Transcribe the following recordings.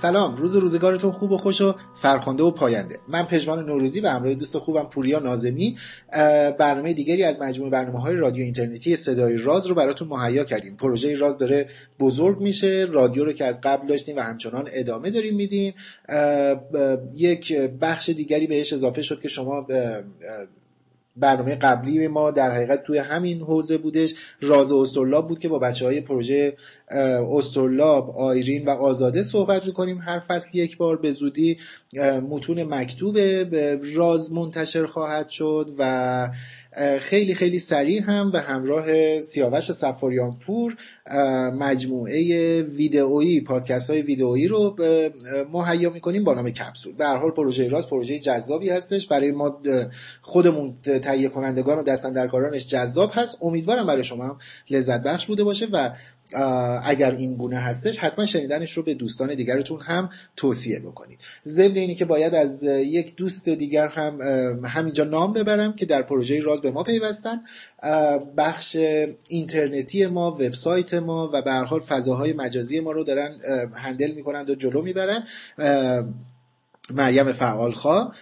سلام روز روزگارتون خوب و خوش و فرخنده و پاینده. من پژمان نوروزی و همراه دوست خوبم پوریا نازمی. برنامه دیگری از مجموعه برنامه های رادیو اینترنتی صدای راز رو براتون مهیا کردیم. پروژه راز داره بزرگ میشه رادیو رو که از قبل داشتیم و همچنان ادامه داریم میدیم. یک بخش دیگری بهش اضافه شد که شما برنامه قبلی ما در حقیقت توی همین حوزه بودش. راز استرلاب بود که با بچه های پروژه استرلاب آیرین و آزاده صحبت می‌کنیم هر فصل یک بار. به زودی متون مکتوب راز منتشر خواهد شد و خیلی خیلی سریع هم به همراه سیاوش سفاریان پور مجموعه ویدئویی پادکست های ویدئویی رو مهیا می‌کنیم با نام کپسول. به هر حال پروژه راست پروژه جذابی هستش. برای ما خودمون تهیه کنندگان و دستندرکارانش جذاب هست. امیدوارم برای شما هم لذت بخش بوده باشه و اگر این گونه هستش حتما شنیدنش رو به دوستان دیگرتون هم توصیه بکنید. ضمن اینی که باید از یک دوست دیگر هم همینجا نام ببرم که در پروژه راز به ما پیوستن. بخش اینترنتی ما وبسایت ما و به هر حال فضاهای مجازی ما رو دارن هندل می‌کنند و جلو می‌برن. مریم فعالخوا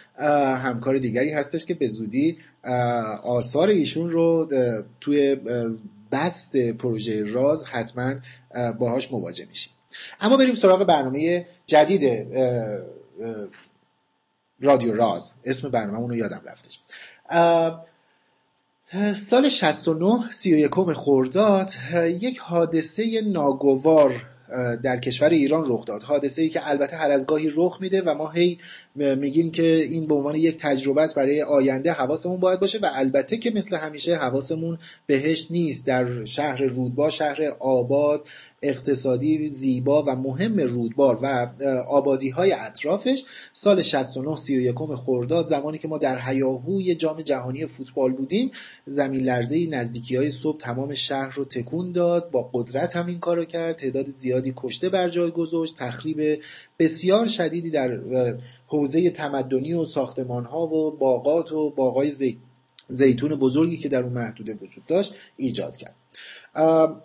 همکار دیگری هستش که به زودی آثار ایشون رو توی بست پروژه راز حتما باهاش مواجه میشیم. اما بریم سراغ برنامه جدید رادیو راز. اسم برنامه اونو یادم رفتش سال 69 31 خرداد یک حادثه ناگوار در کشور ایران رخ داد. حادثه ای که البته هر از گاهی رخ میده و ما هی میگیم که این به عنوان یک تجربه است برای آینده حواسمون باید باشه و البته که مثل همیشه حواسمون بهش نیست. در شهر رودبار شهر آباد اقتصادی زیبا و مهم رودبار و آبادی های اطرافش سال 69 31 خرداد زمانی که ما در هیاهوی جام جهانی فوتبال بودیم زمین لرزه نزدیکی های صبح تمام شهر رو تکون داد با قدرت هم این کارو کرد تعداد زیادی کشته بر جای گذاشت تخریب بسیار شدیدی در حوزه تمدنی و ساختمان ها و باغات و باغای زیتون بزرگی که در اون محدوده وجود داشت ایجاد کرد.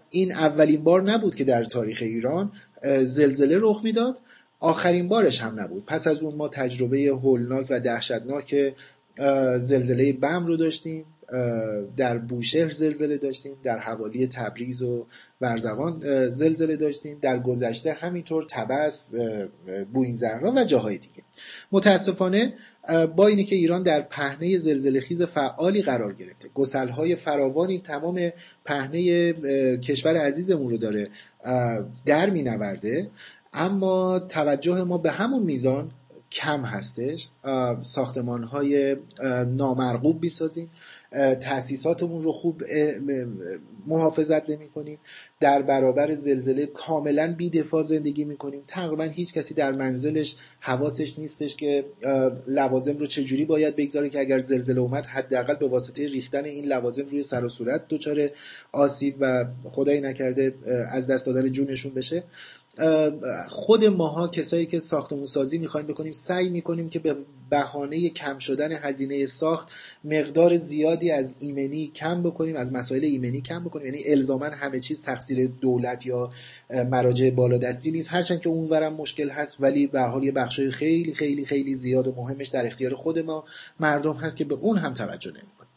این اولین بار نبود که در تاریخ ایران زلزله رخ می‌داد. آخرین بارش هم نبود. پس از اون ما تجربه هولناک و دهشتناک زلزله بم رو داشتیم. در بوشهر زلزله داشتیم در حوالی تبریز و برزوان زلزله داشتیم. در گذشته همینطور تبس بوین زهرا و جاهای دیگه. متاسفانه با اینه که ایران در پهنه زلزله خیز فعالی قرار گرفته. گسلهای فراوانی تمام پهنه کشور عزیزمون رو داره در می نورده اما توجه ما به همون میزان کم هستش. ساختمان های نامرغوب بیسازیم تاسیساتمون رو خوب محافظت نمی کنیم در برابر زلزله کاملا بی دفاع زندگی می کنیم تقریبا هیچ کسی در منزلش حواسش نیستش که لوازم رو چجوری باید بگذاره که اگر زلزله اومد حداقل به واسطه ریختن این لوازم روی سر و صورت دچار آسیب و خدایی نکرده از دست دادن جونشون بشه. خود ماها کسایی که ساختمون سازی می‌خوایم بکنیم سعی می‌کنیم که به بهانه کم شدن هزینه ساخت مقدار زیادی از ایمنی کم بکنیم از مسائل ایمنی کم بکنیم. یعنی الزاما همه چیز تقصیر دولت یا مراجع بالادستی نیست. هرچند که اونورم مشکل هست ولی به حال یه بخشای خیلی خیلی خیلی زیاد و مهمش در اختیار خود ما مردم هست که به اون هم توجه نمی‌کنیم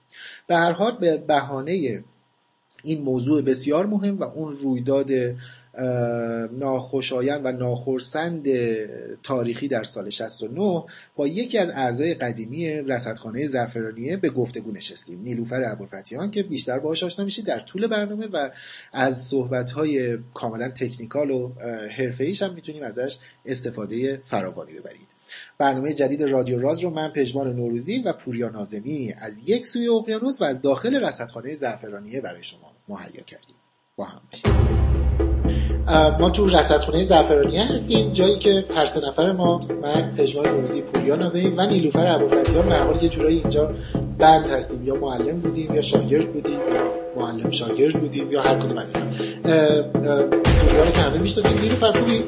به هر حال به بهانه این موضوع بسیار مهم و اون رویداد ناخوشایند و ناخرسند تاریخی در سال 69 با یکی از اعضای قدیمی رصدخانه زعفرانیه به گفتگو نشستیم. نیلوفر ابوالفتیان که بیشتر باهاش آشنا میشید در طول برنامه و از صحبت‌های کاملا تکنیکال و حرفه‌ایش هم می‌تونیم ازش استفاده فراوانی ببرید. برنامه جدید رادیو راز رو من پژمان نوروزی و پوریا نازمی از یک سوی اقیانوس و از داخل رصدخانه زعفرانیه برای شما مهیا کردیم. با هم ما تو رصدخونه زعفرانیه هستیم جایی که هر سه نفر ما من پژمان نوروزی پوریا نازمی و نیلوفر ابوالفتیان به حال یه جورایی اینجا بند هستیم. یا معلم بودیم یا شاگرد بودیم یا معلم شاگرد بودیم یا هر کدوم از اینا. پوریا رو که همه می‌شناسیم. نیلوفر خوبی؟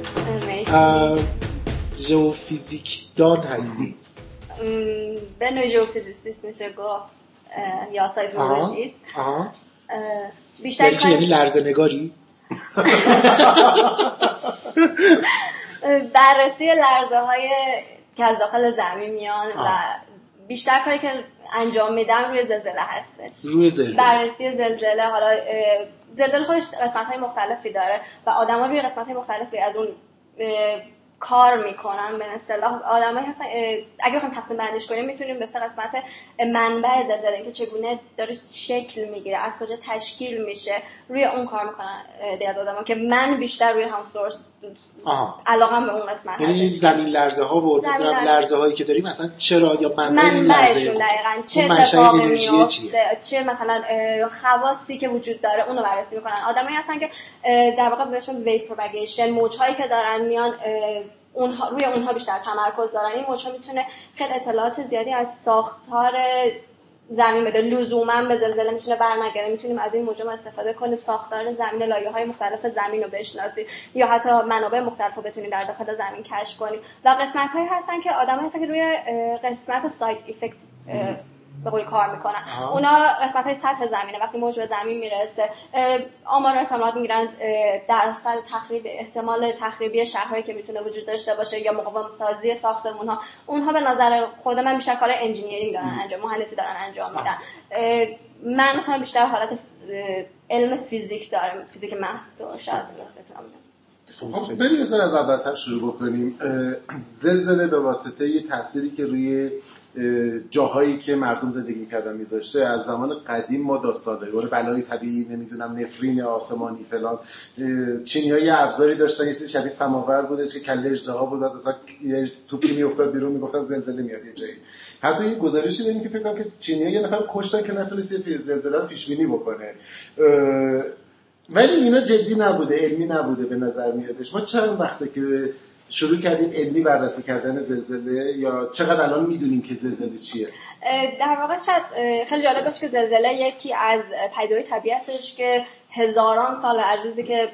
ژئوفیزیک دان هستی. به نوع ژئوفیزیسیست میشه گفت یا سایزمولوژیست بیشتر یعنی, یعنی لرزه نگاری؟ بررسی لرزه های که از داخل زمین میان و بیشتر کاری که انجام میدم روی زلزله هستش. روی زلزله. بررسی زلزله حالا زلزله خودش قسمت های مختلفی داره و آدما روی قسمت های مختلفی از اون کار می‌کنن به اصطلاح آدمایی هستن اگه بخوایم تقسیم بندیش کنیم می‌تونیم به سه قسمت منبع زلزله که چگونه داره شکل می‌گیره از کجا تشکیل میشه روی اون کار می‌کنن دی از آدما که من بیشتر روی هم سورس علاقم به اون قسمت یعنی زمین لرزه ها و لرزه. هایی که داریم مثلا چرا یا منبع این لرزه دقیقاً. چه اتفاقی میفته؟ چه مثلا خواصی که وجود داره اونو بررسی می‌کنن. آدمایی هستن که در واقع بهشون ویو پروپاگیشن موجهایی که دارن میان اونها روی اونها بیشتر تمرکز دارن. این موجها می‌تونه خیلی اطلاعات زیادی از ساختار زمین بده. لزوما به زلزله می‌تونه برنگره می‌تونیم از این موجم استفاده کنیم. ساختار زمین لایه های مختلف زمین رو بشناسیم. یا حتی منابع مختلف رو بتونیم در داخل زمین کشف کنیم. و قسمت هایی هستن که آدم هستن که روی قسمت سایت افکت به قول کار می‌کنن. اونا قسمت های سطح زمینه وقتی موج به زمین می‌رسه آمار احتمالات می‌گیرن درصد تخریب احتمال تخریبی شهرهایی که می‌تونه وجود داشته باشه یا مقاوم سازی ساختمون ها اونها به نظر خود من بیشتر کار engineering دارن انجام مهندسی دارن انجام میدن. من خواهم بیشتر حالت علم فیزیک دارم فیزیک محض رو شاید بتونم خب بریم از اولتر شروع بکنیم. زلزله به واسطه یه تأثیری که روی جاهایی که مردم زندگی می‌کردن میذاشته از زمان قدیم ما داستان داریم بلای طبیعی نمی‌دونم نفرین آسمانی فلان. چینی ها یه ابزاری داشتن یه چیزی شبیه سماور بودش که کله اجدها بود مثلا یه توپی میافتاد بیرون می‌گفتن زلزله میاد یه جایی. حتی یه گزارشی داریم که فکر کنم که چینی ها یه نفر کشتن که نتونست یه زلزله رو پیش بینی بکنه ولی اینا جدی نبوده علمی نبوده به نظر میادش. ما چند وقته که شروع کردیم علمی بررسی کردن زلزله یا چقدر الان می‌دونیم که زلزله چیه؟ در واقع شاید خیلی جالب باشه که زلزله یکی از پیدای طبیعی هستش که هزاران سال از که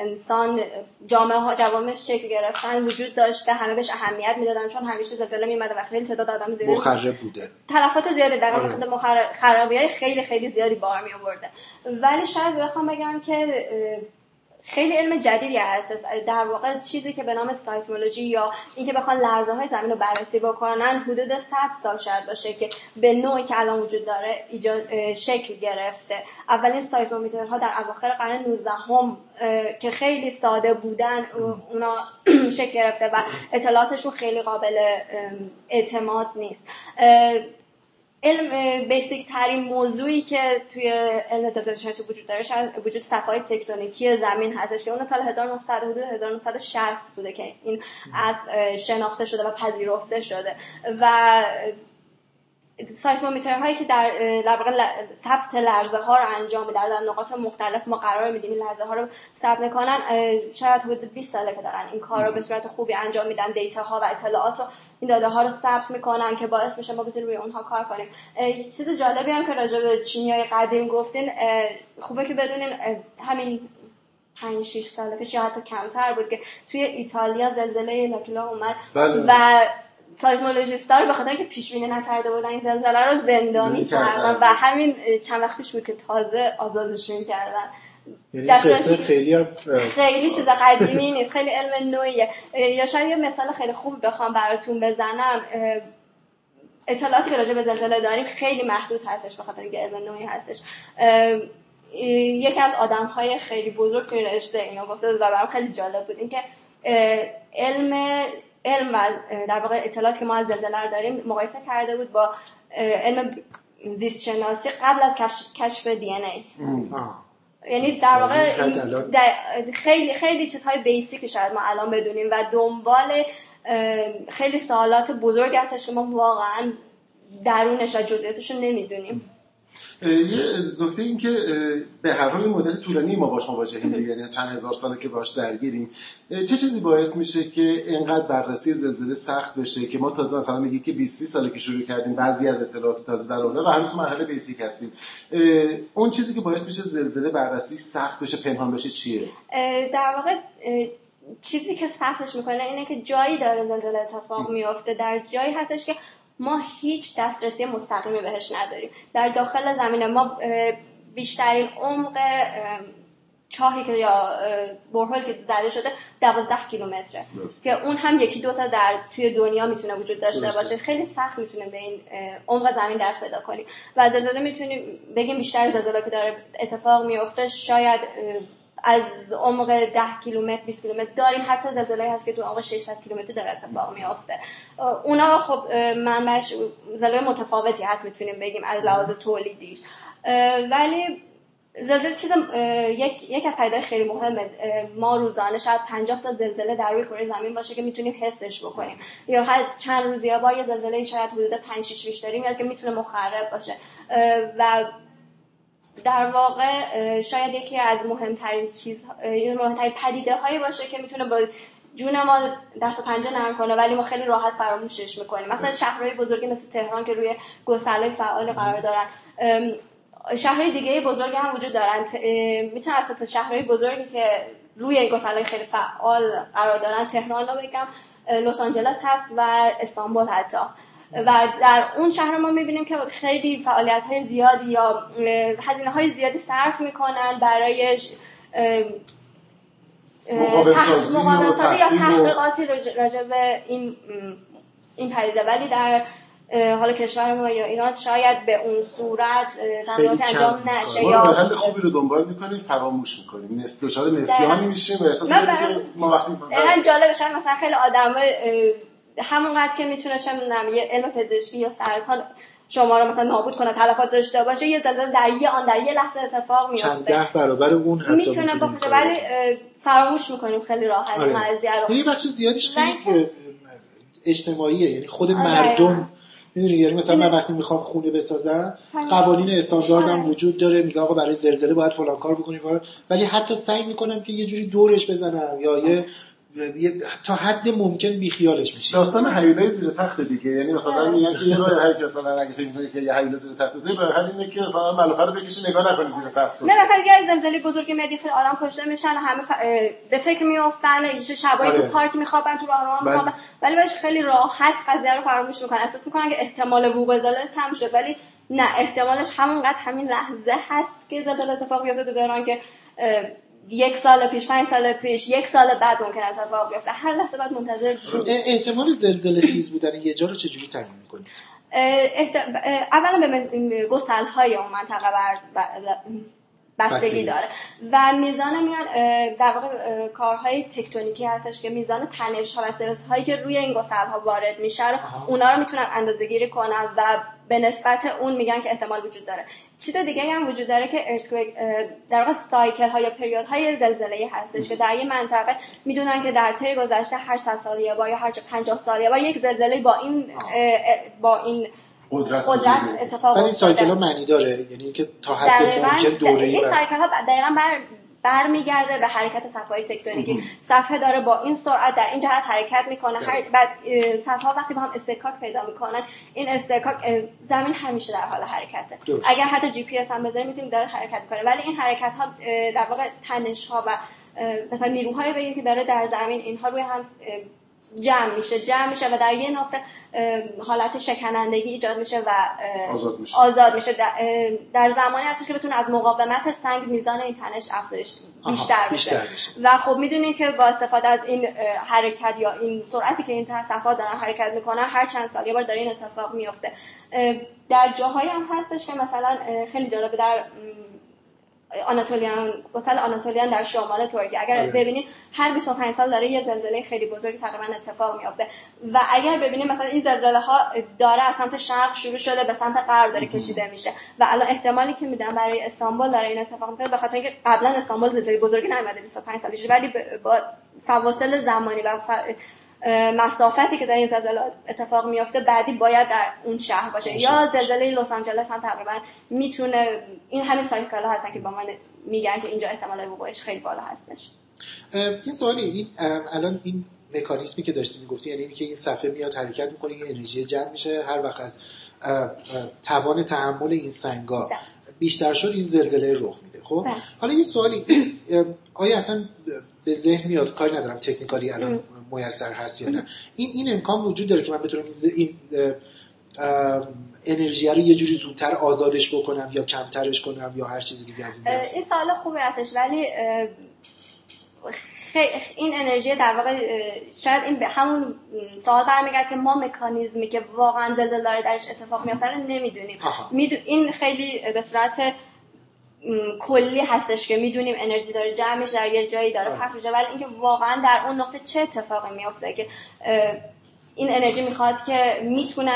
انسان جامعه ها جوامعش شکل گرفتن وجود داشته همه بهش اهمیت می‌دادن چون همیشه زلزله میمده و خیلی تعداد آدم زیادی مخرب بوده. تلفات زیادی در آره. خرابی های خیلی خیلی زیادی بار می آورده ولی شاید بخوام بگم که خیلی علم جدیدی هست. در واقع چیزی که به نام سایتمولوژی یا اینکه بخوان لرزه های زمین رو بررسی بکنن حدود 100 سال شاید باشه که به نوعی که الان وجود داره شکل گرفته. اولین سایزمومیترها در اواخر قرن 19 هم که خیلی ساده بودن اونا شکل گرفته و اطلاعاتشون خیلی قابل اعتماد نیست. علم بیسیک ترین موضوعی که توی علم زلزله وجود داره وجود صفای تکتونیکی زمین هستش که اون سال 1900 حدود 1960 بوده که این از شناخته شده و پذیرفته شده و سایسمومیتر هایی که در در واقع ثبت لرزه ها رو انجام میدن در نقاط مختلف ما قرار میدیم این لرزه ها رو ثبت می‌کنن شاید حدود 20 ساله که دارن این کار رو به صورت خوبی انجام میدن دیتا ها و اطلاعات و این داده ها رو ثبت می‌کنن که باعث میشه ما بتونیم روی اونها کار کنیم چیز جالبی هم که راجع به چینی های قدیم گفتین خوبه که بدونین همین 5 6 سال پیش یا حتی کمتر بود که توی ایتالیا زلزله لاکیلا اومد بله. و سایزمولوژیستا رو به خاطر که پیش بینی نکرده بودن این زلزله رو زندانی کردن و همین چند وقت پیش بود که تازه آزادشون کردن یعنی خیلی خیلی چیز قدیمی نیست خیلی علم نوعیه. یا شاید یه مثال خیلی خوب بخوام براتون بزنم. اطلاعاتی که راجع به زلزله داریم خیلی محدود هستش به خاطر اینکه علم نوعی هستش. یکی از آدم های خیلی بزرگ توی رشته اینو گفته و برام خیلی جالب بود. اینکه علم علم و در واقع اطلاعاتی که ما از زلزله داریم مقایسه کرده بود با علم زیست شناسی قبل از کشف دی ان ای. یعنی در واقع خیلی خیلی چیزهای بیسیک شاید ما الان بدونیم و دنبال خیلی سوالات بزرگ هستش که ما واقعا درونش و جزئیاتش رو نمی‌دونیم. یه نکته این که به هر حال مدت طولانی ما باش مواجهیم یعنی چند هزار ساله که باش درگیریم. چه چیزی باعث میشه که اینقدر بررسی زلزله سخت بشه که ما تازه مثلا میگی که 20 ساله که شروع کردیم بعضی از اطلاعات تازه در آورده و هنوز مرحله بیسیک هستیم. اون چیزی که باعث میشه زلزله بررسی سخت بشه پنهان بشه چیه؟ در واقع چیزی که سختش می‌کنه اینه که جایی داره زلزله اتفاق میفته در جایی هستش که ما هیچ دسترسی مستقیمی بهش نداریم. در داخل زمین ما بیشترین عمق چاهی که یا برهول که زده شده دوازده کیلومتره. که اون هم یکی دوتا در توی دنیا می‌تونه وجود داشته باشه. خیلی سخت می‌تونه به این عمق زمین دست پیدا کنیم. و زلزله می‌تونیم بگیم بیشتر زلزله که داره اتفاق میفته شاید از عمق 10 کیلومتر 20 کیلومتر داریم. حتی زلزله هست که تو عمق 600 کیلومتر داره اتفاق میافته. اونا خب منبعش زلزله متفاوتی هست می‌تونیم بگیم از لحاظ تولیدیش. ولی زلزله چیز یک یک از پدیدهای خیلی مهمه. ما روزانه شاید 50 تا زلزله در روی کره زمین باشه که می‌تونیم حسش بکنیم. یا هر چند روز یا بار یه زلزله شاید حدود 5 6 ریشتری میاد که می‌تونه مخرب باشه. و در واقع شاید یکی از مهمترین چیز مهمترین پدیده هایی باشه که می‌تونه با جون ما دست و پنجه نرم کنه ولی ما خیلی راحت فراموشش می‌کنیم. مثلا شهرهای بزرگی مثل تهران که روی گسله فعال قرار دارن شهرهای دیگه بزرگی هم وجود دارن. می‌تونم از شهرهای بزرگی که روی گسله خیلی فعال قرار دارن تهران رو بگم لس آنجلس هست و استانبول حتی. و در اون شهر ما می‌بینیم که خیلی فعالیت های زیادی یا هزینه های زیادی صرف می‌کنن برای مقابل سازی یا تحقیقاتی راجع به این این پدیده. ولی در حالا کشور ما یا ایران شاید به اون صورت تحقیقات انجام نشه یا حل خوبی رو دنبال می‌کنیم فراموش می‌کنیم. دچار نسیانی میشه و احساس ما وقتی جالب بشن مثلا خیلی آدم همونقدر که می‌تونه چه می‌دونم یه علم پزشکی یا سرطان شما رو مثلا نابود کنه تلفات داشته باشه یه زلزله در یه آن در یه لحظه اتفاق میفته چند ده برابر اون حتی می‌تونه باشه ولی فراموش می‌کنیم خیلی راحت آره. قضیه رو یه بخش زیادیش خیلی اجتماعیه یعنی خود آره. مردم می‌دونی یعنی مثلا من وقتی می‌خوام خونه بسازم قوانین استانداردم آره. وجود داره میگه آقا برای زلزله باید فلان کار بکنی ولی حتی سعی می‌کنم که یه جوری دورش بزنم یا یه تا حد ممکن بیخیالش میشه داستان حیولای زیر تخت دیگه. یعنی مثلا میگن که یه راه هر مثلا اگه فکر کنی که یه حیوله زیر تخت دیگه راه حل اینه که مثلا ملافه رو بکشی نگاه نکنی زیر تخت. نه مثلا اگه زلزله بزرگ میاد یه آدم کشته میشن همه ف... به فکر میافتن یه شبایی آره. تو پارک میخوابن تو راهرو بله. میخوابن. ولی باش خیلی راحت قضیه رو فراموش می‌کنن. احساس می‌کنن که احتمال وقوع زلزله کم شد. ولی نه احتمالش همونقدر همین لحظه هست که زلزله اتفاق بیفته تو که یک سال پیش پنج سال پیش یک سال بعد ممکن اتفاق بیفته. هر لحظه بعد منتظر احتمال زلزله خیز بودن یه جا رو چجوری تعیین می‌کنید اولا به گسل های اون منطقه بر بستگی داره. و میزان میان در واقع کارهای تکتونیکی هستش که میزان تنش ها و استرس هایی که روی این گسل ها وارد میشه رو اونا رو می‌تونن اندازه گیری کنن و به نسبت اون میگن که احتمال وجود داره. چیز دیگه هم وجود داره که ارسکویک در واقع سایکل ها یا پریود های زلزله هستش که در یه منطقه می‌دونن که در طی گذشته 8 سال یا بار یا هر 50 سال یا بار یک زلزله با این با این قدرت, قدرت اتفاق ولی cycle ها معنی داره. یعنی که تا حد ممکن دوره این cycle ها دقیقا بر برمیگرده به حرکت صفحه تکتونیکی. صفحه داره با این سرعت در این جهت حرکت می‌کنه. هر بعد صفحه وقتی با هم اصطکاک پیدا می‌کنن این اصطکاک زمین همیشه در حال حرکته. اگر حتی جی پی اس هم بذاریم می‌تونیم داره حرکت کنه. ولی این حرکت ها در واقع تنش ها و مثلا نیروهای بگیم که داره در زمین اینها روی هم جمع میشه. جمع میشه و در یه نقطه حالت شکنندگی ایجاد میشه و آزاد میشه, آزاد میشه. در زمانی هست که بتونه از مقاومت سنگ میزان این تنش افزایش بیشتر, بیشتر بشه و خب می‌دونید که با استفاده از این حرکت یا این سرعتی که این صفحات دارن حرکت می‌کنن هر چند سال یه بار داره این اتفاق میفته در جاهایی هم هستش که مثلا خیلی جالبه در آناتولیان گوتل آناتولیان در شمال ترکیه. اگر آره. ببینید هر 25 سال داره یه زلزله خیلی بزرگی تقریبا اتفاق میافته. و اگر ببینید مثلا این زلزله ها داره از سمت شرق شروع شده به سمت غرب داره کشیده میشه. و الان احتمالی که میدن برای استانبول داره این اتفاق میفته به خاطر اینکه قبلا استانبول زلزله بزرگی نیومده 25 سال ولی با فواصل زمانی و مسافتی که در این زلزله اتفاق میافته بعدی باید در اون شهر باشه. یا زلزله لس آنجلس هم تقریبا می‌تونه این همین سایکل ها هستن که با من میگن که اینجا احتمال وقوعش خیلی بالا هستش. یه سوالی این الان این مکانیزمی که داشتی می‌گفتی یعنی اینکه این صفحه میاد حرکت می‌کنه این انرژی جمع میشه هر وقت از توان تحمل این سنگا بیشتر شد این زلزله رخ میده خب؟ بله. حالا یه سوالی آیا اصلا به ذهن میاد؟ کاری ندارم تکنیکالی الان میسر هست یا نه. این این امکان وجود داره که من بتونم این انرژی رو یه جوری زودتر آزادش بکنم یا کمترش کنم یا هر چیزی دیگه از این این سوال خوبه ولی این انرژی در واقع شاید این به همون سوال برمیگرد که ما مکانیزمی که واقعا زلزله داره درش اتفاق میافته نمی‌دونیم. این خیلی به صورت کلی هستش که می‌دونیم انرژی داره جمعش در یه جایی داره پخش میشه. ولی اینکه واقعا در اون نقطه چه اتفاقی میافته که این انرژی می‌خواد که می‌تونه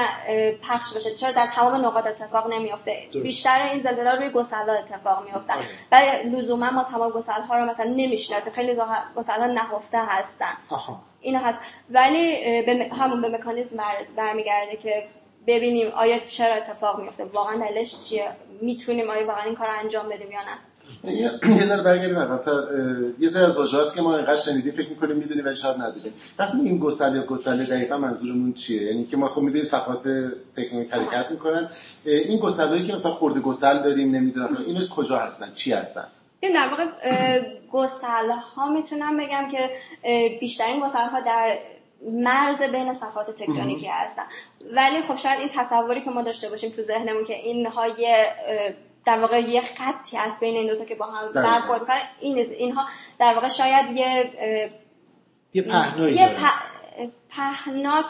پخش بشه؟ چرا در تمام نقاط اتفاق نمیافته؟ بیشتر این زلزله روی گسلا اتفاق میافتن آره. و لزوما ما تمام گسل ها رو مثلا نمی‌شناسیم. خیلی گسل ها نهفته هستن. اینا هست. ولی به همون به مکانیزم برمیگرده که ببینیم آیا چرا اتفاق میفته واقعا دلش چیه؟ می‌تونیم آیا واقعا این کار رو انجام بدیم یا نه؟ یه ذره برگردیم عقب‌تر یه سری از واژه‌هاست که ما اینقدر شنیدیم فکر می‌کنیم می‌دونیم ولی شاید ندونیم. وقتی این گسل یا گسله دقیقا منظورمون چیه؟ یعنی که ما خب می‌دونیم صفات تکنیک حرکت می‌کنن. این گسلایی که مثلا خورده گسل داریم نمی‌دونم اینو کجا هستن؟ چی هستن؟ این در واقع گسل ها می‌تونم بگم که بیشترین گسل ها در مرز بین صفات تکتونیکی هستن. ولی خب شاید این تصوری که ما داشته باشیم تو ذهنمون که اینها یه در واقع یه خطی هست بین این دوتا که با هم برخورد می‌کنن این اینها در واقع شاید یه یه پهنایی یه پهنا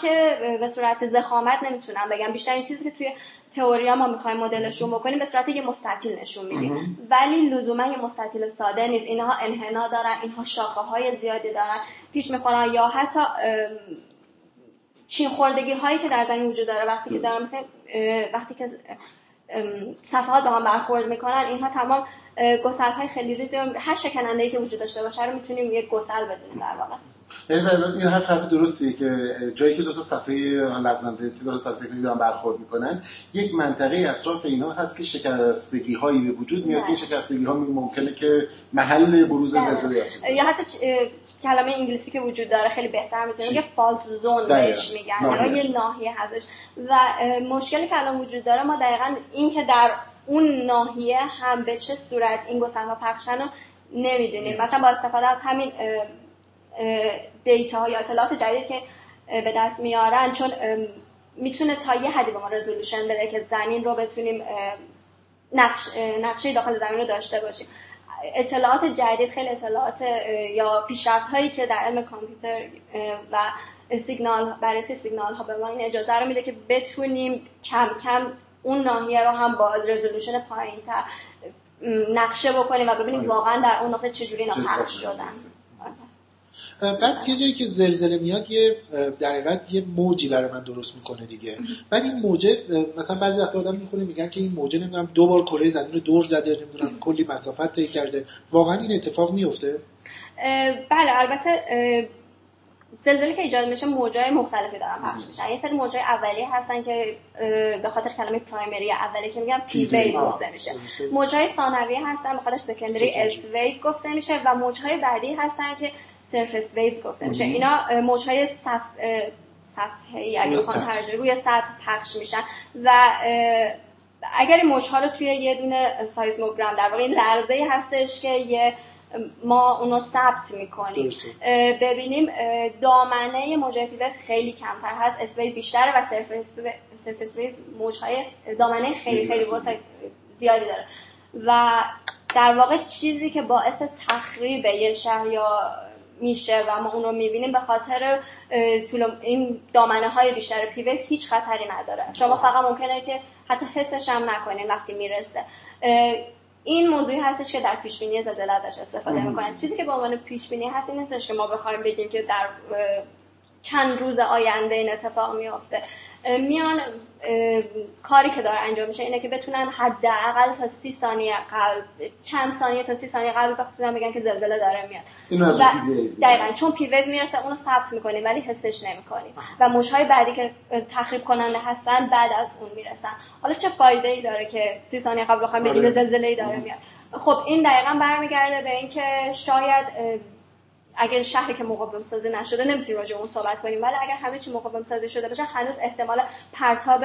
که به صورت زخامت نمی‌تونم بگم. بیشتر این چیزی که توی تئوریا ما می‌خوایم مدلشون بکنیم به صورت یه مستطیل نشون میدیم. ولی لزوما یه مستطیل ساده نیست. اینها انحنا دارن اینها شاخه های زیادی دارن پیش می‌خورن یا حتی چین خوردگی هایی که در زمین وجود داره وقتی که دارم وقتی که صفحات با هم برخورد می‌کنن اینها تمام گسل های خیلی ریزی هر شکننده ای که وجود داشته باشه رو می‌تونیم یک گسل بدونیم در واقع. یعنی این حرف حرف درستیه که جایی که دو تا صفحه لغزنده دو تا صفحه تکنیکی دارن برخورد می‌کنن یک منطقه اطراف اینا هست که شکستگی هایی به وجود میاد. که این شکستگی ها ممکنه که محل بروز زلزله یا حتی کلمه انگلیسی که وجود داره خیلی بهتر می‌تونه که فالت زون بهش میگن. یه ناحیه هستش. و مشکلی که الان وجود داره ما دقیقا این که در اون ناحیه هم به چه صورت این گسل ها پخشن رو نمی‌دونیم. مثلا با استفاده از همین دیتا یا اطلاعات جدید که به دست میارن چون می‌تونه تا یه حدی به ما رزولوشن بده که زمین رو بتونیم نقش، نقشه داخل زمین رو داشته باشیم. اطلاعات جدید خیلی اطلاعات یا پیشرفت هایی که در علم کامپیوتر و سیگنال بررسی سیگنال ها به ما این اجازه رو میده که بتونیم کم کم اون ناحیه رو هم با رزولوشن پایین تر نقشه بکنیم و ببینیم آره. واقعا در اون نقطه چجوری اینا پخش شدن. بعد یه جایی که زلزله میاد یه در یه موجی برای من درست می‌کنه دیگه. بعد این موجه مثلا بعضی وقتا آدم می‌خونه میگن که این موجه نمی‌دونم دو بار کره زمین رو دور زده نمی‌دونم کلی مسافت طی کرده. واقعا این اتفاق میفته بله البته زلزله که ایجاد میشه موجای مختلفی دارن پخش میشن. یه سری موجای اولیه هستن که به خاطر کلمه primary اولیه که میگم P wave گفته میشه. موجای ثانویه هستن به خاطر secondary S wave گفته میشه و موجهای بعدی هستن که surface waves گفته میشه. اینا موجهای صف صفحه اگه روی سطح. پخش میشن. و اگر این موجها رو توی یه دونه seismogram در واقع این لرزه هستش که یه ما اونو ثبت می‌کنیم. ببینیم دامنه موج P wave خیلی کمتر هست S wave بیشتره و سرفس ویز موجهای دامنه خیلی خیلی زیادی داره. و در واقع چیزی که باعث تخریب یه شهر یا میشه و ما اون رو می‌بینیم به خاطر طول این دامنه های بیشتر پیوه هیچ خطری نداره. شما فقط ممکنه که حتی حسش هم نکنین وقتی می‌رسه. این موضوعی هستش که در پیش بینی زلزله ازش استفاده می‌کنن. چیزی که به عنوان پیش بینی هست این نیستش که ما بخوایم بگیم که در چند روز آینده این اتفاق میافته. میان کاری که داره انجام میشه اینه که بتونن حداقل تا سی ثانیه قبل چند ثانیه تا سی ثانیه قبل بتونن بگن که زلزله داره میاد. و دقیقا چون پی ویو می‌رسه اونو ثبت می‌کنیم ولی حسش نمی‌کنیم و موشهای بعدی که تخریب کننده هستن بعد از اون می‌رسن. حالا چه فایده ای داره که سی ثانیه قبل بخوایم بگیم آره. زلزله ای داره میاد؟ خب این دقیقا برمیگرده به اینکه شاید اگر شهری که مقاوم سازی نشده نمی‌تونیم راجع اون صحبت کنیم ولی اگر همه چی مقاوم سازی شده باشه هنوز احتمال پرتاب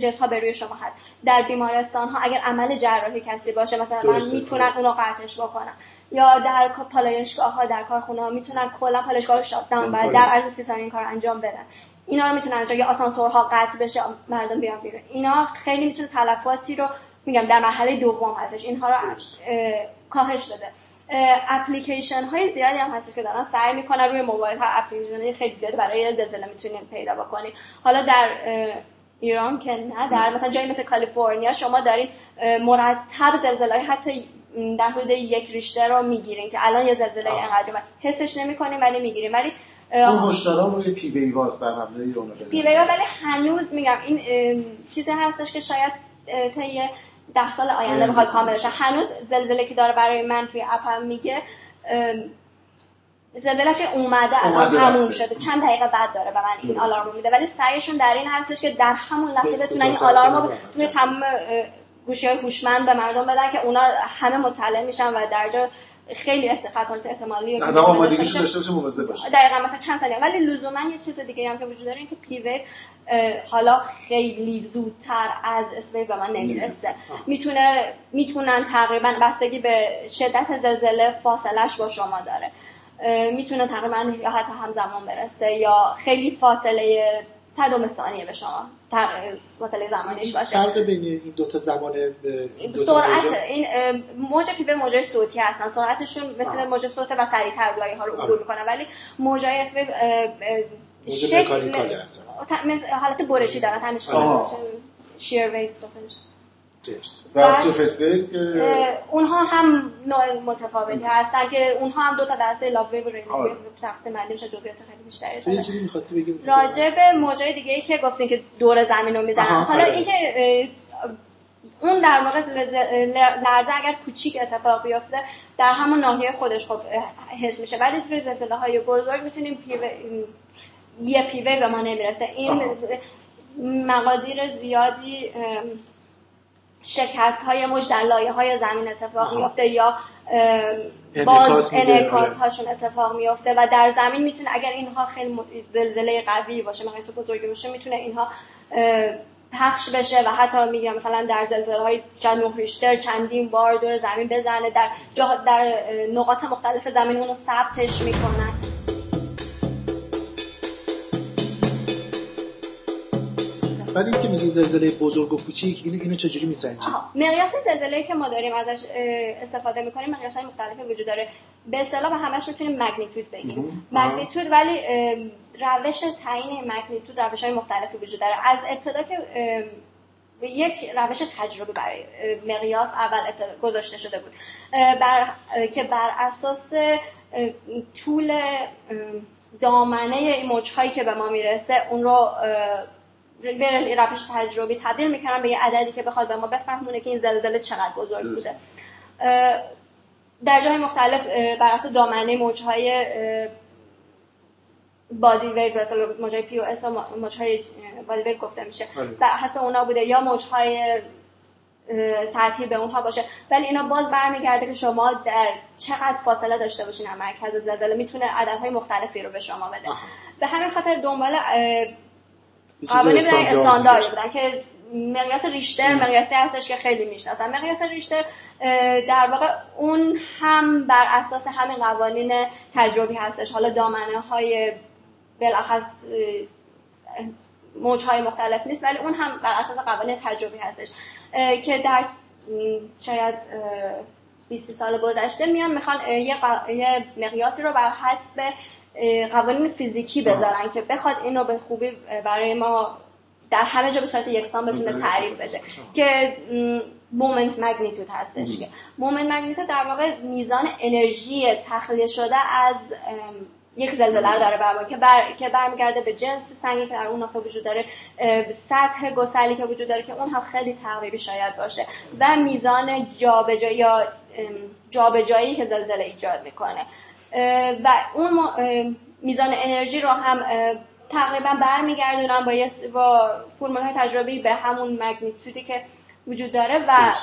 جنس ها به روی شما هست. در بیمارستان ها اگر عمل جراحی کسی باشه مثلا من می‌تونن اونو قطعش بکنم. یا در پالایشگاه ها در کارخونه ها می‌تونن کلا پالایشگاه رو شات داون در عرض سی ثانیه این کار انجام بدن. اینا رو می‌تونن انجام یا آسانسورها قطع بشه مردم بیان بیرون. اینا خیلی می‌تونه تلفاتی رو میگم در مرحله دوم هستش اینها رو کاهش بده. اپلیکیشن های زیادی هم هست که دارن سعی می‌کنن روی موبایل ها اپلیکیشن خیلی زیاد برای زلزله می‌تونیم پیدا بکنید حالا در ایران که نه در مثلا جایی مثل کالیفرنیا شما دارین مرتب زلزله های حتی در حدود یک ریشتر رو می‌گیرین که الان یه زلزله اینقدر حسش نمی‌کنیم ولی می‌گیریم ولی اون هشدارام روی P wave و S در مبدأ اونا P wave ولی هنوز میگم این چیزی هستش که شاید تا یه ده سال آینده بخواد کامل بشه. هنوز زلزله که داره برای من توی اپم میگه زلزله که اومده الان تموم شده. چند دقیقه بعد داره به من این آلارم میده. ولی سعیشون در این هستش که در همون لحظه بتونن این آلارم رو توی تمام گوشی های هوشمند به مردم بدن که اونا همه مطلع میشن و در جا خیلی خطرات احتمالی آدم آمادگیش داشته باشه. مواظب باشه دقیقاً مثلا چند ثانیه. ولی لزوما یه چیز دیگه هم که وجود داره این که پی حالا خیلی زودتر از اسوی به من نمی‌رسه. می‌تونه می‌تونن تقریبا بستگی به شدت زلزله فاصلش با شما داره. می‌تونه تقریبا یا حتی همزمان برسه یا خیلی فاصله صدم ثانیه به شما. فاصله زمانیش باشه. فرق بین این دو تا زمان دو سرعت این موج پیوه موج صوتی هستن. سرعتشون مثل موج صوت و سریعتر لایه ها رو عبور می‌کنه ولی موجای اسم شکل حالت برشی دارن. همین شیر و که اونها هم نوع متفاوتی هستن که اونها هم دو تا دسته لاو ویو و ویو تقسیم بندی میشه جزئیات خیلی بیشتری تو یه چیزی می‌خواستی بگی؟ راجع به موجای دیگه ای که گفتین که دور زمین رو می‌زنن. حالا اینکه اون در واقع لرزه اگر کوچیک اتفاق بیفته در همون ناحیه خودش خب حس میشه. ولی توی زلزله های بزرگ می‌تونیم پیوه یه پیوه به ما نمی‌رسه. این مقادیر زیادی شکست های موج در لایه های زمین اتفاق میفته یا باز انعکاس هاشون اتفاق میفته و در زمین می‌تونه اگر اینها خیلی زلزله قوی باشه مقیاس بزرگی باشه می‌تونه اینها پخش بشه و حتی میگم مثلا در زلزله های چند ریشتر چندین بار دور زمین بزنه در در نقاط مختلف زمین اونو ثبتش می‌کنن. بعد اینکه میگی زلزله بزرگ و کوچیک اینو اینو چجوری میسنجی؟ مقیاس زلزله که ما داریم ازش استفاده می‌کنیم مقیاس های مختلفی وجود داره. به اصطلاح به همش می‌تونیم مگنیتود بگیم مگنیتود ولی روش تعیین مگنیتود روش های مختلفی وجود داره. از ابتدا که یک روش تجربه برای مقیاس اول گذاشته شده بود. بر... که بر اساس طول دامنه موجهایی که به ما می‌رسه اون رو این روش تجربی تبدیل می‌کردن به یه عددی که بخواد به ما بفهمونه که این زلزله چقدر بزرگ بوده. در جای مختلف بر اساس دامنه موجهای body wave مثلا موجهای P و S و موجهای بادی ویو گفته میشه. بله. بر حسب اونا بوده یا موجهای سطحی به اونها باشه. ولی اینا باز برمیگرده که شما در چقدر فاصله داشته باشین از مرکز زلزله می‌تونه عددهای مختلفی رو به شما بده. به همین خاطر دنبال قوانین بودن استاندارد. بودن که مقیاس ریشتر مقیاسی هستش که خیلی می‌شناسن. مقیاس ریشتر در واقع اون هم بر اساس همین قوانین تجربی هستش. حالا دامنه های بالاخص موج های مختلف نیست ولی اون هم بر اساس قوانین تجربی هستش. که در شاید 20 سال گذشته میان می‌خوان یه, یه مقیاسی رو بر حسب قوانین فیزیکی بذارن که بخواد این رو به خوبی برای ما در همه جا به صورت یکسان بتونه تعریف بشه. که مومنت مگنیتود هستش که. مومنت مگنیتود در واقع میزان انرژی تخلیه شده از یک زلزله رو داره برای که بر که برمیگرده به جنس سنگی که در اون نقطه وجود داره سطح گسلی که وجود داره که اون هم خیلی تقریبی شاید باشه و میزان جابجایی یا جابجایی که زلزله ایجاد می‌کنه. و اون میزان انرژی رو هم تقریبا برمیگردونن با با فرمول های تجربی به همون مگنیتودی که وجود داره و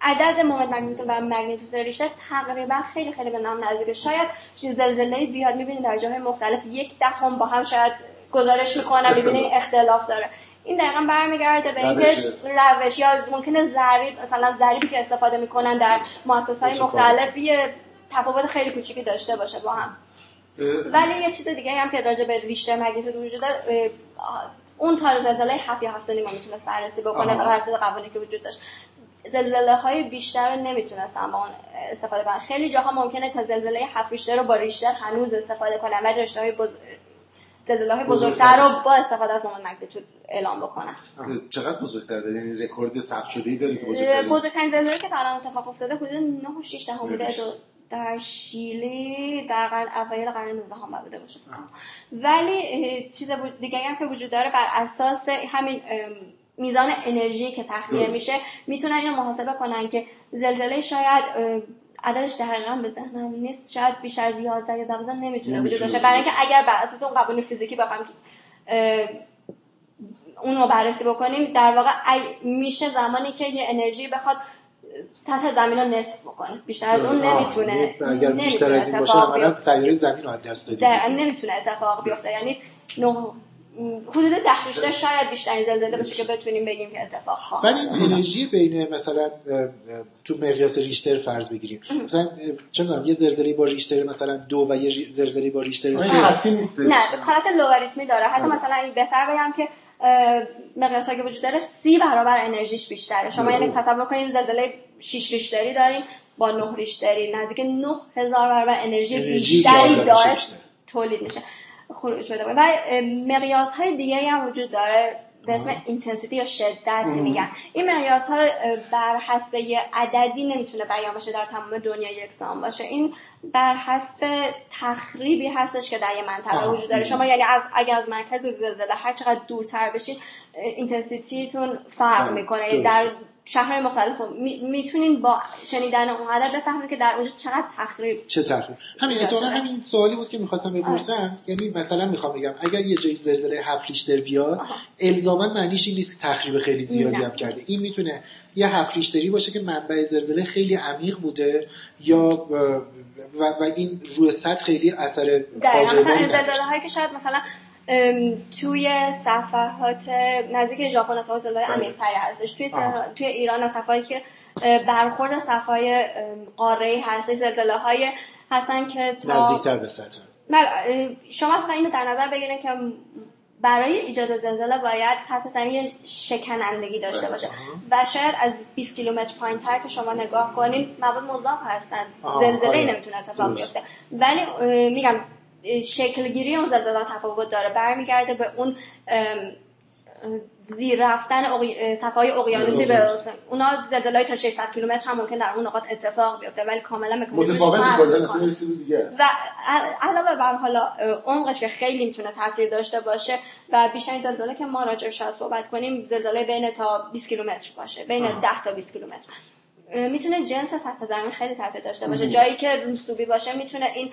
عدد مومنت مگنیتود و مگنیتود ریشتر تقریبا خیلی خیلی به نام نزدیکه شاید زلزله بیاد می‌بینید در جاهای مختلف یک دهم با هم شاید گزارش می‌کنن می‌بینید اختلاف داره. این دقیقا برمیگرده به اینکه روش. یا ممکنه ضریب مثلا ضریبی که استفاده می‌کنن در مؤسسات های مختلف یه تفاوت خیلی کوچیکی داشته باشه با هم. ولی یه چیز دیگه هم که راجع به ریشتر مگنیتود وجود اون تار زلزله 7 یا 7 ما می‌تونست بررسی بکنه بر اساس قوانینی که وجود داشت. زلزله های بیشتر رو نمی‌تونستن با اون استفاده کنن خیلی جاها ممکنه تا زلزله 7 ریشتر رو با ریشتر هنوز استفاده کنن ولی رشته های بز... زلزله های بزرگتر رو با استفاده از moment magnitude اعلام بکنن چقدر بزرگتر داره یعنی رکورد ثبت شده ای داری که بزرگتر بزرگترین زلزله که تا الان اتفاق افتاده حدود 9 و 6 بوده. در شیلی در قرن اوایل قرن 19 هم بوده باشه ولی چیز دیگه هم که وجود داره بر اساس همین میزان انرژی که تخلیه میشه می‌تونن اینو محاسبه کنن که زلزله شاید عددش دقیقا به ذهنم نیست شاید بیشتر از 11 یا 12 نمی‌تونه وجود داشته برای اینکه اگر بر اساس اون قوانین فیزیکی بخوایم اون رو بررسی بکنیم در واقع میشه زمانی که یه انرژی بخواد سطح زمین رو نصف بکنه بیشتر از اون نمی‌تونه اگر بیشتر از این باشه اولا سیاره زمین رو از دست دادیم نمی‌تونه اتفاق بیفته. یعنی نه حدود ده ریشتر شاید بیشتر زلزله باشه که بتونیم بگیم که اتفاق خواهد ولی انرژی بین مثلا تو مقیاس ریشتر فرض بگیریم. مثلا چه یه زلزله با ریشتر مثلا دو و یه زلزله با ریشتر سه. نه حالت لوگاریتمی داره. حتی آره. مثلا بهتر بگم که مقیاس که وجود داره سی برابر انرژیش بیشتره. شما یعنی تصور کنید زلزله 6 ریشتری دارین با 9 ریشتری نزدیک 9000 برابر انرژی, بیشتری داره تولید میشه. خروج شده و مقیاس های دیگه هم وجود داره. به اسم intensity یا شدت میگن. این مقیاس ها بر حسب یه عددی نمی‌تونه بیان باشه در تمام دنیا یکسان باشه. این بر حسب تخریبی هستش که در یه منطقه وجود داره. شما یعنی از اگر از مرکز زلزله هر چقدر دورتر بشین intensity تون فرق می‌کنه. در شهرهای مختلف می‌تونین با شنیدن اون عدد بفهمید که در اونجا چقدر تخریب چه تخریب؟ همین اتفاقا همین سوالی بود که می‌خواستم بپرسم. یعنی مثلا می‌خوام بگم اگر یه جایی زلزله هفت ریشتر بیاد الزاما معنیش این نیست که تخریب خیلی زیادی هم کرده. این می‌تونه یه هفت ریشتری باشه که منبع زلزله خیلی عمیق بوده یا و, و این روی سطح خیلی اثر فاجعه مثلا زلزله هایی که شاید مثلا توی صفحات نزدیک ژاپن اتفاق زلزله عمیق‌تری هستش. توی توی ایران صفحاتی که برخورد صفحای قاره هستش زلزله های هستن که تا نزدیکتر به سطح. بله، شما اصلا اینو در نظر بگیرین که برای ایجاد زلزله باید سطح زمین شکنندگی داشته باشه. و شاید از 20 کیلومتر پایین تر که شما نگاه کنین مواد مضاف هستن. زلزله آره. نمی‌تونه اتفاق بیفته. ولی میگم شکلگیری اون زلزله تفاوت داره. برمیگرده به اون زیر رفتن اقی... صفای اقیانوسی به اونا زلزله تا 600 کیلومتر هم ممکن در اون نقاط اتفاق بیفته ولی کاملا چیز دیگه و علاوه بر حالا عمقش که خیلی می‌تونه تاثیر داشته باشه و بیشتر زلزله که ما راجعش صحبت کنیم زلزله بین تا 20 کیلومتر باشه. بین 10 تا 20 کیلومتر می‌تونه جنس سطح زمین خیلی تاثیر داشته باشه. جایی که رسوبی باشه می‌تونه این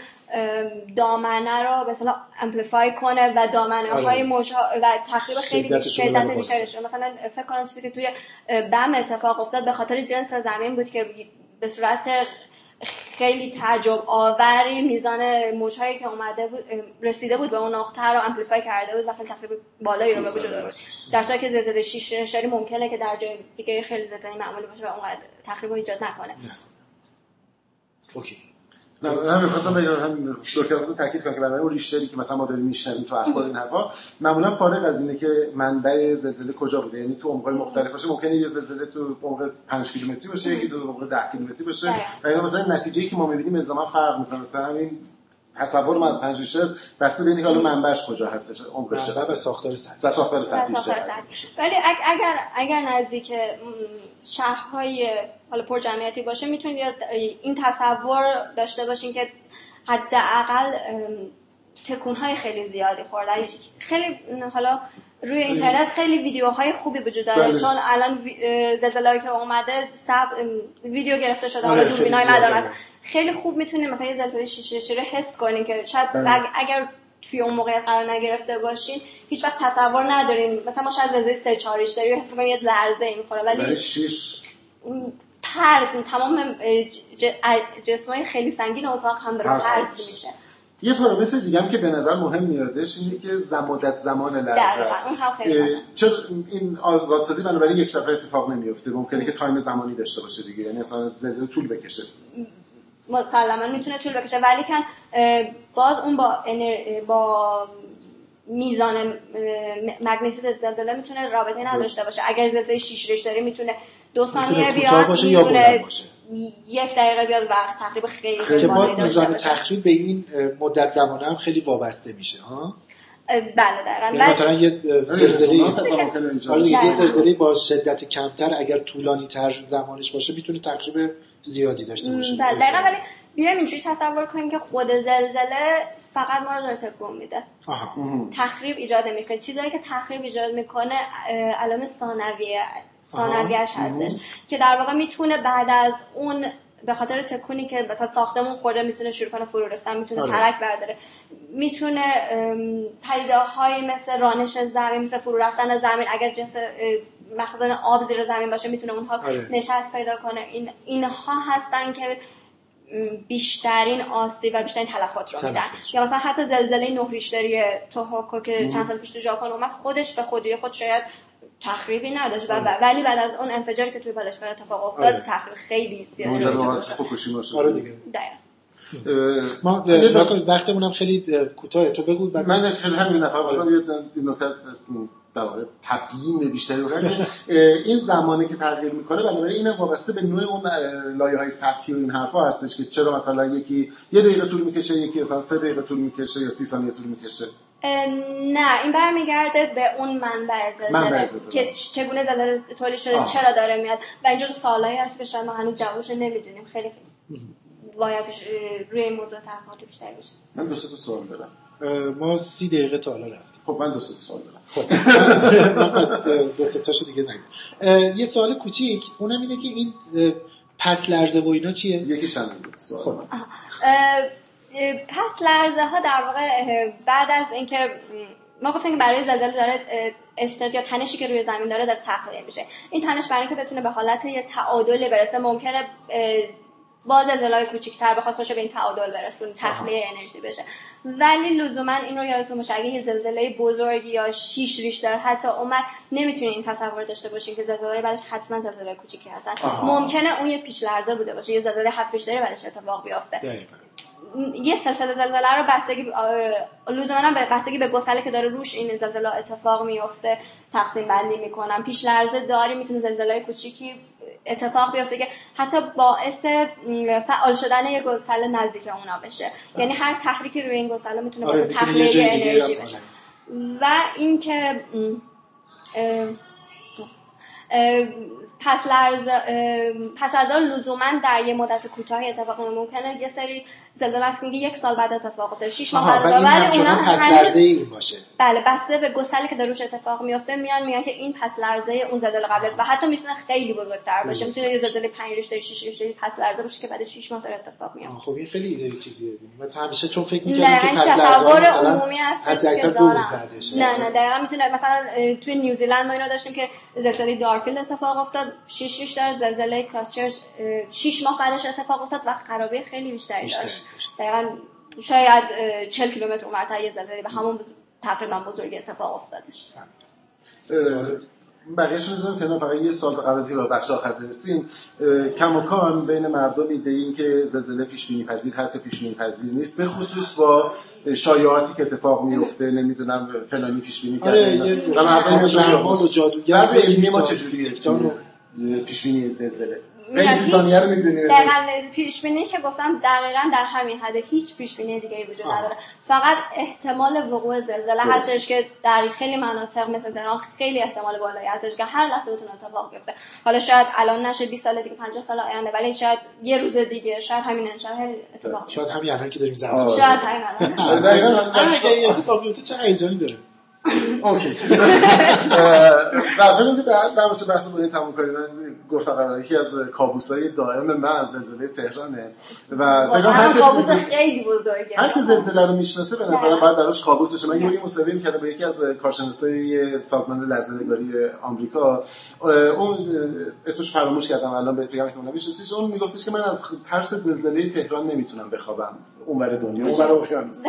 دامنه رو به اصطلاح amplify کنه و دامنه های آره. مش و تخریب خیلی شدت بیشتری مثلا فکر کنم چیزی که توی بم اتفاق افتاد به خاطر جنس زمین بود که به صورت خیلی تعجب آوری میزان موجهایی که اومده بود رسیده بود به اون نقطه رو amplify کرده بود و خیلی تقریبا بالایی رو به وجود آورد در صورتی که زلزله 6 ریشتری ممکنه که در جای دیگه خیلی زلزله معمولی باشه و اونقدر تخریب ایجاد نکنه. اوکی. نه هم می‌خواستم بگم هم دکتر خواستم تاکید کنم که برای اون ریشتری که مثلا ما داریم میشنویم تو اخبار این حرفا معمولا فارغ از اینه که منبع زلزله کجا بوده یعنی تو عمق‌های مختلف باشه ممکنه یه زلزله تو عمق 5 کیلومتری باشه یکی تو عمق 10 کیلومتری باشه. و اینا مثلا نتیجه‌ای که ما می‌بینیم الزاما فرق می‌کنه. مثلا همین تصور ما از پنج ریشتر بسته به اینکه حالا منبعش کجا هستش؟ عمقش چقدر و ساختار سطحی و ساختار سطحی ولی اگر اگر نزدیک شهرهای حالا پر جمعیتی باشه می‌تونید این تصور داشته باشین که حداقل تکون خیلی زیادی خوردن خیلی حالا روی اینترنت خیلی ویدیوهای خوبی وجود داره بله. چون الان زلزله که اومده سب ویدیو گرفته شده حالا آره، دوربینای مدار خیلی خوب می‌تونید مثلا یه زلزله شیشه رو حس کنین که شاید بله. اگر توی اون موقع قرار نگرفته باشین هیچ وقت تصور ندارین مثلا ما شاید زلزله 3 4 داری حس کنیم یه لرزه می‌خوره. ولی پرت تمام جسمای خیلی سنگین اتاق هم داره پرت میشه. یه پارامتر دیگه هم که به نظر مهم میادش اینه که زمادت زمان لحظه است. چرا این آزادسازی بنابراین یک شفه اتفاق نمیفته؟ ممکنه که تایم زمانی داشته باشه دیگه. یعنی اصلا زلزله طول بکشه. مسلما می‌تونه طول بکشه. ولی کن باز اون با با میزان مگنیتود زلزله می‌تونه رابطه نداشته باشه. اگر زلزله 6 ریشتری می‌تونه دو ثانیه بیاد می‌تونه یک دقیقه بیاد وقت تقریبا خیلی که باز میزان تخریب به این مدت زمانه هم خیلی وابسته میشه ها؟ بله دقیقاً. یعنی مثلا یه زلزله آره یه زلزله با شدت کمتر اگر طولانی تر زمانش باشه می‌تونه تقریب زیادی داشته باشه. بله دقیقاً. ولی بیایم اینجوری تصور کنیم که خود زلزله فقط ما رو داره تکون میده. تخریب ایجاد می‌کنه چیزایی که تخریب ایجاد می‌کنه علامه ثانویه ثانویش هستش. که در واقع می‌تونه بعد از اون به خاطر تکونی که مثلا ساختمون خورده می‌تونه شروع کنه فرو ریختن می‌تونه آره. ترک برداره. می‌تونه پیده های مثل رانش زمین مثل فرو رفتن زمین اگر جنس مخزن آب زیر زمین باشه می‌تونه اونها آره. نشست پیدا کنه. این اینها هستن که بیشترین آسیب و بیشترین تلفات رو میدن. یا مثلا حتی زلزله نه ریشتری توهوکو که چند سال پیش تو ژاپن اومد خودش به خودی خود شاید تخریبی نداشت و آره. ولی بعد از اون انفجاری که توی بالشگاه اتفاق افتاد آره. تخریب خیلی زیاد آره ما وقتمون هم خیلی کوتاه. تو بگو من خیلی همین نفر مثلا یه نکته در واقع تبیین بیشتری رو این زمانی که تغییر می‌کنه بنابراین این وابسته به نوع اون لایه های سطحی و این حرفا هستش که چرا مثلا یکی یه دقیقه طول می‌کشه یکی مثلا سه دقیقه طول می‌کشه یا سی ثانیه طول می‌کشه. نه این برمیگرده به اون منبع زلزله که چگونه زلزله تولید شده چرا داره میاد؟ و اینجا تو سوالایی هست که شاید ما هنوز جوابش نمی‌دونیم. خیلی باید روی این موضوع تحقیقات بیشتر بشه. من دو سه سوال دارم. ما سی دقیقه تا حالا رفتیم. خب من دو سه سوال دارم. خب. من پس دو سه تاشو دیگه نگم. یه سوال کوچیک. اونم اینه که این پس لرزه و اینا چیه؟ یکیش هم سوال خب. پس لرزه ها در واقع بعد از اینکه ما گفتیم که برای زلزله داره استرس یا تنشی که روی زمین داره داره تخلیه میشه. این تنش برای اینکه بتونه به حالت یه تعادل برسه ممکنه با زلزله‌های کوچیک‌تر بخواد خوش به این تعادل برسون تخلیه انرژی بشه. ولی لزوما این رو یادتون باشه اگه یه زلزله بزرگ یا شیش ریشتر حتی اومد نمی‌تونین این تصور داشته باشین که زلزله بعدش حتما زلزله کوچیکی هستن. ممکنه اون یه پیش لرزه بوده باشه یه زلزله هفت ریشتری بعدش اتفاق بیفته یه سلسله زلزله رو بستگی لزوما بستگی به گسله که داره روش این زلزله اتفاق میفته تقسیم بندی می‌کنن پیش لرزه داری می‌تونه زلزله کوچیکی اتفاق بیفته که حتی باعث فعال شدن یه گسله نزدیک اونا بشه. یعنی هر تحریکی روی این گسله می‌تونه آره تخلیه انرژی بشه. و اینکه پس لرز پس از لزوما در یه مدت کوتاهی اتفاق ممکنه یه سری زلزله است که یک سال بعد اتفاق افتاده. 6 ماه بعد ولی اونم پس لرزه این باشه. بله بسته به گسلی که دروش اتفاق میفته میان میگن که این پس لرزه اون زلزله قبل است و حتی می‌تونه خیلی بزرگتر باشه. می‌تونه یه زلزله 5 ریشتر 6 ریشتر پس لرزه باشه که بعد 6 ماه داره اتفاق میفته خب این خیلی ایده چیزیه تو همیشه چون فکر می‌کردم که پس تصور عمومی هست که دارم. نه نه دقیقاً می‌تونه مثلا توی نیوزیلند ما اینا داشتیم که زلزله دارفیلد اتفاق افتاد 6 ریشتر زلزله کراسچرچ 6 ماه بعدش اتفاق افتاد و خرابی خیلی بیشتری داشت. دقیقا شاید 40 کیلومتر اونورتر یه زلزله به همون تقریبا بزرگی اتفاق افتادش. بقیهش رو کنار فقط یه سال قبل از به بخش آخر برسیم. کماکان بین مردم ایده این که زلزله پیش بینی پذیر هست یا پیش بینی پذیر نیست به خصوص با شایعاتی که اتفاق میفته نمی‌دونم فلانی پیش بینی کرده و مردم و جادوگر علمی ما چجوریه؟ پیش بینی زلزله. ثانیه رو می‌دونی پیش بینی که گفتم دقیقا در همین حد هیچ پیش بینی دیگه وجود نداره. فقط احتمال وقوع زلزله هستش که در خیلی مناطق مثل تهران خیلی احتمال بالایی هستش که هر لحظه بتونه اتفاق بیفته. حالا شاید الان نشه 20 سال دیگه 50 سال آینده ولی شاید یه روز دیگه شاید همین انشالله اتفاق شاید همین الان که داریم زنده شاید همین الان. دقیقاً. اتفاق بیفته چه هیجانی داره؟ اوکی. که بعد نباشه بحث با این تموم کنیم من گفتم قبل یکی از کابوسای دائم من زلزله تهرانه. و فکر هر کابوس خیلی بزرگه. هر کی زلزله رو می‌شناسه به نظر باید براش کابوس بشه. من یه مصاحبه می‌کردم با یکی از کارشناسای سازمان لرزه‌نگاری آمریکا. اون اسمش فراموش کردم الان بهت بگم احتمالاً میشناسیش. اون میگفتش که من از ترس زلزله تهران نمی‌تونم بخوابم. اونور دنیا اونور اقیانوس.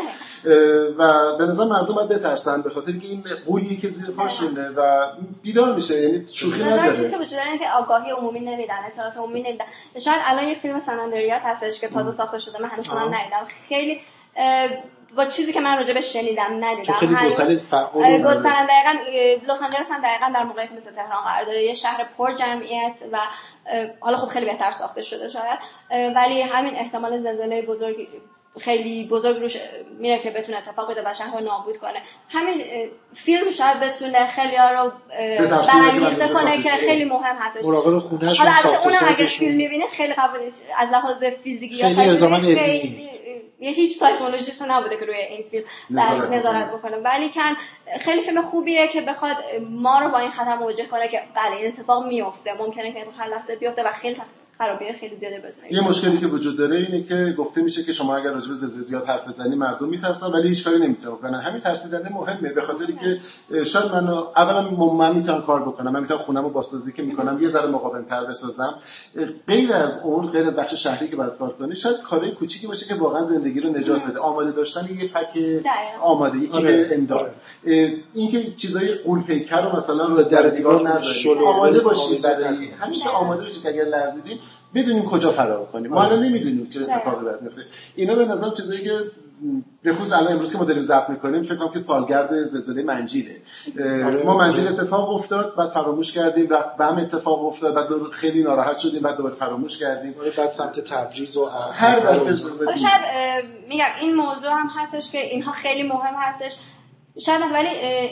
و به نظر مردم باید بترسن به خاطر که این قولیه که زیر پاشونه و بیدار میشه یعنی شوخی نداره. چیزی که وجود داره که آگاهی عمومی نمیدن اطلاعات عمومی نمیدن. شاید الان یه فیلم ساناندریات هستش که تازه ساخته شده من هنوز اونم ندیدم. خیلی با چیزی که من راجع به شنیدم ندیدم. خیلی گسترده فعال دقیقاً لس آنجلس هم دقیقاً در موقعیت مثل تهران قرار داره. یه شهر پر جمعیت و حالا خب خیلی بهتر ساخته شده شاید. ولی همین احتمال زلزله بزرگی خیلی بزرگ روش میره که بتونه اتفاق بیفته و شهر رو نابود کنه. همین فیلم شاید بتونه خیلی ها رو برانگیخته کنه که خیلی مهم هستش. مراقب خونه‌ش حالا البته اونم اگه فیلم می‌بینید خیلی قبول از لحاظ فیزیکی یا خیلی یه هیچ سایکولوژیست نبوده که روی این فیلم نظارت بکنه. ولی کن خیلی فیلم خوبیه که بخواد ما رو با این خطر مواجه کنه که بله این اتفاق میفته ممکنه که هر لحظه بیفته و خیلی خرابی خیلی زیاده بتونه یه مشکلی که وجود داره اینه که گفته میشه که شما اگر راجع به زلزله زیاد حرف بزنی مردم میترسن ولی هیچ کاری نمی‌تونن بکنن. همین ترسیدنه مهمه به خاطری که شاید من اولا من می‌تونم کار بکنم من می‌تونم خونمو باسازی که می‌کنم یه ذره مقاوم تر بسازم. غیر از اون غیر از بخش شهری که باید کار کنی شاید کارهای کوچیکی باشه که واقعا زندگی رو نجات بده. آماده داشتن یه پک آماده یکی آره. امداد. اینکه چیزای قول پیکر رو مثلا رو در دیوار نذاری آماده باشید برای همین که آماده باشید که اگر لرزیدیم بدونیم کجا فرار کنیم. ما الان نمی‌دونیم چه اتفاقی باید میفته اینا به نظر چیزایی که به خصوص الان امروز که ما داریم ضبط می‌کنیم فکر کنم که سالگرد زلزله منجیله آره. ما منجیل اتفاق افتاد بعد فراموش کردیم رفت بم اتفاق افتاد بعد خیلی ناراحت شدیم بعد دوباره فراموش کردیم. آره، بعد سمت تبریز و هر دفعه شاید میگم این موضوع هم هستش که اینها خیلی مهم هستش. شاید ولی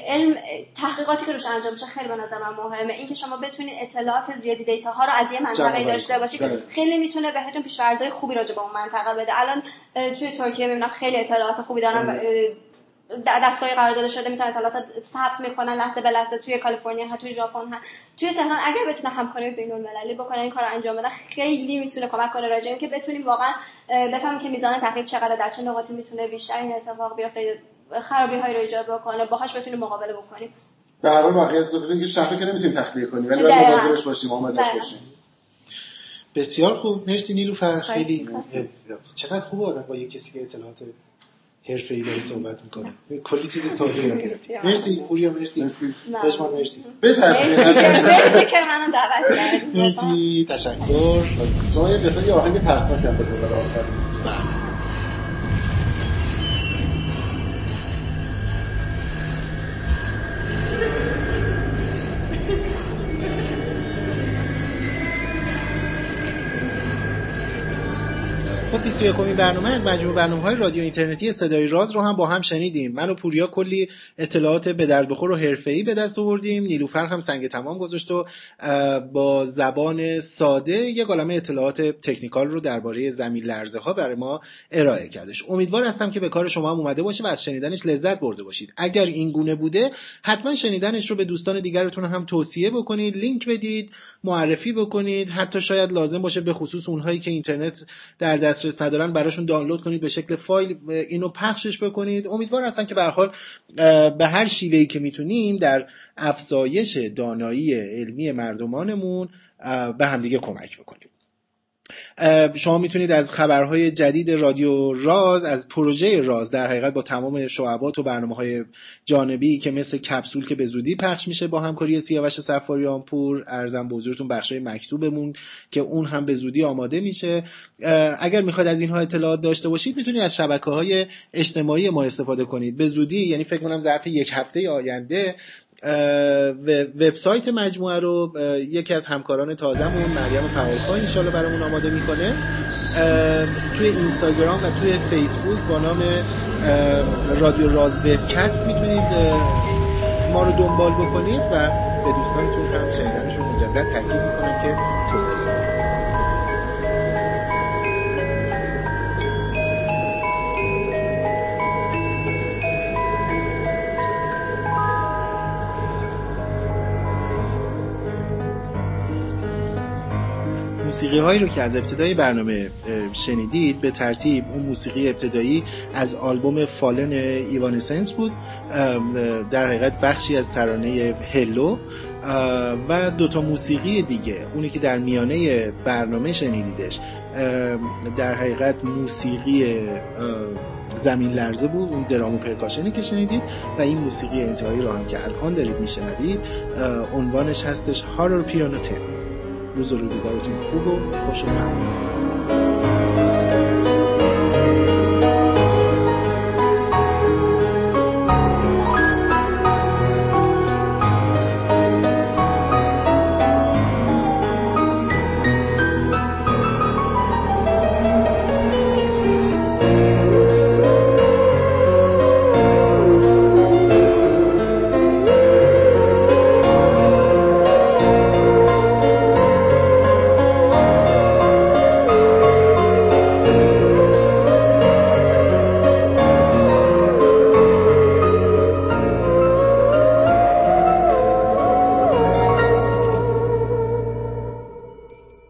علم تحقیقاتی که روش انجام میشه خیلی به نظر من مهمه. اینکه شما بتونید اطلاعات زیادی دیتا ها رو از یه منطقه داشته باشید بله. خیلی می‌تونه بهتون پیشورزهای خوبی راجع به اون منطقه بده. الان توی ترکیه می‌بینم خیلی اطلاعات خوبی دارن بله. دستگاهی قرار داده شده. می‌تونن اطلاعات ثبت می‌کنن لحظه به لحظه توی کالیفرنیا ها توی ژاپن ها. توی تهران اگر بتونه همکاری بین المللی بکنن این کار رو انجام بدن خیلی می‌تونه کمک کنه راجع که بتونیم واقعا بفهمیم که میزان تخریب چقدر در چه نقاطی می‌تونه بیشتر این اتفاق بیفته. خرابی هایی رو ایجاد بکنه باهاش بتونیم مقابله بکنیم به هر حال واقعیت که شهر که نمی‌تونیم تخلیه کنیم ولی باید مواظبش باشیم آمادهش باشیم. بسیار خوب. مرسی نیلوفر خیلی چقدر خوب آدم با یه کسی که اطلاعات حرفه ای داره صحبت می‌کنه. کلی چیز تازه یاد گرفتی مرسی. پوریا مرسی. مرسی. بشمان مرسی. مرسی. که منو دعوت کردید. مرسی. تشکر. شما یه قصه یه آهنگ ترسناک هم بزن آخر. بله. 21 برنامه از مجموع برنامه های رادیو اینترنتی صدای راز رو هم با هم شنیدیم. من و پوریا کلی اطلاعات به درد بخور و حرفه‌ای به دست آوردیم. نیلوفر هم سنگ تمام گذاشت و با زبان ساده یه عالمه اطلاعات تکنیکال رو درباره زمین لرزه ها برای ما ارائه کردش. امیدوار هستم که به کار شما هم اومده باشه و از شنیدنش لذت برده باشید. اگر این گونه بوده حتما شنیدنش رو به دوستان دیگرتون هم توصیه بکنید لینک بدید معرفی بکنید. حتی شاید لازم باشه به خصوص اونهایی که اینترنت در دسترس ندارن براشون دانلود کنید به شکل فایل اینو پخشش بکنید. امیدوار هستم که به به هر شیوهی که می‌تونیم در افزایش دانایی علمی مردمانمون به همدیگه کمک بکنیم. شما می‌تونید از خبرهای جدید رادیو راز از پروژه راز در حقیقت با تمام شعبات و برنامه های جانبی که مثل کپسول که به زودی پخش میشه با همکاری سیاوش سفاریان پور ارزم به حضورتون بخشای مکتوبمون که اون هم به زودی آماده میشه. اگر می‌خواید از اینها اطلاعات داشته باشید می‌تونید از شبکه های اجتماعی ما استفاده کنید. به زودی یعنی فکر کنم ظرف یک هفته آینده وبسایت مجموعه رو یکی از همکاران تازمون مریم فعالخواه انشالله برامون آماده می‌کنه. توی اینستاگرام و توی فیسبوک با نام رادیو راز وبکست می‌تونید ما رو دنبال بکنید و به دوستانتون هم شنیدنشون مجدد تاکید می‌کنم که توصیه. موسیقی هایی رو که از ابتدای برنامه شنیدید به ترتیب اون موسیقی ابتدایی از آلبوم Fallen Evanescence بود در حقیقت بخشی از ترانه Hello و دوتا موسیقی دیگه. اونی که در میانه برنامه شنیدیدش در حقیقت موسیقی زمین لرزه بود اون درام و percussion ی که شنیدید و این موسیقی انتهایی رو هم که الان دارید میشنوید عنوانش هستش هارر پیانو تم روز و روزگارتون خوب و خوش و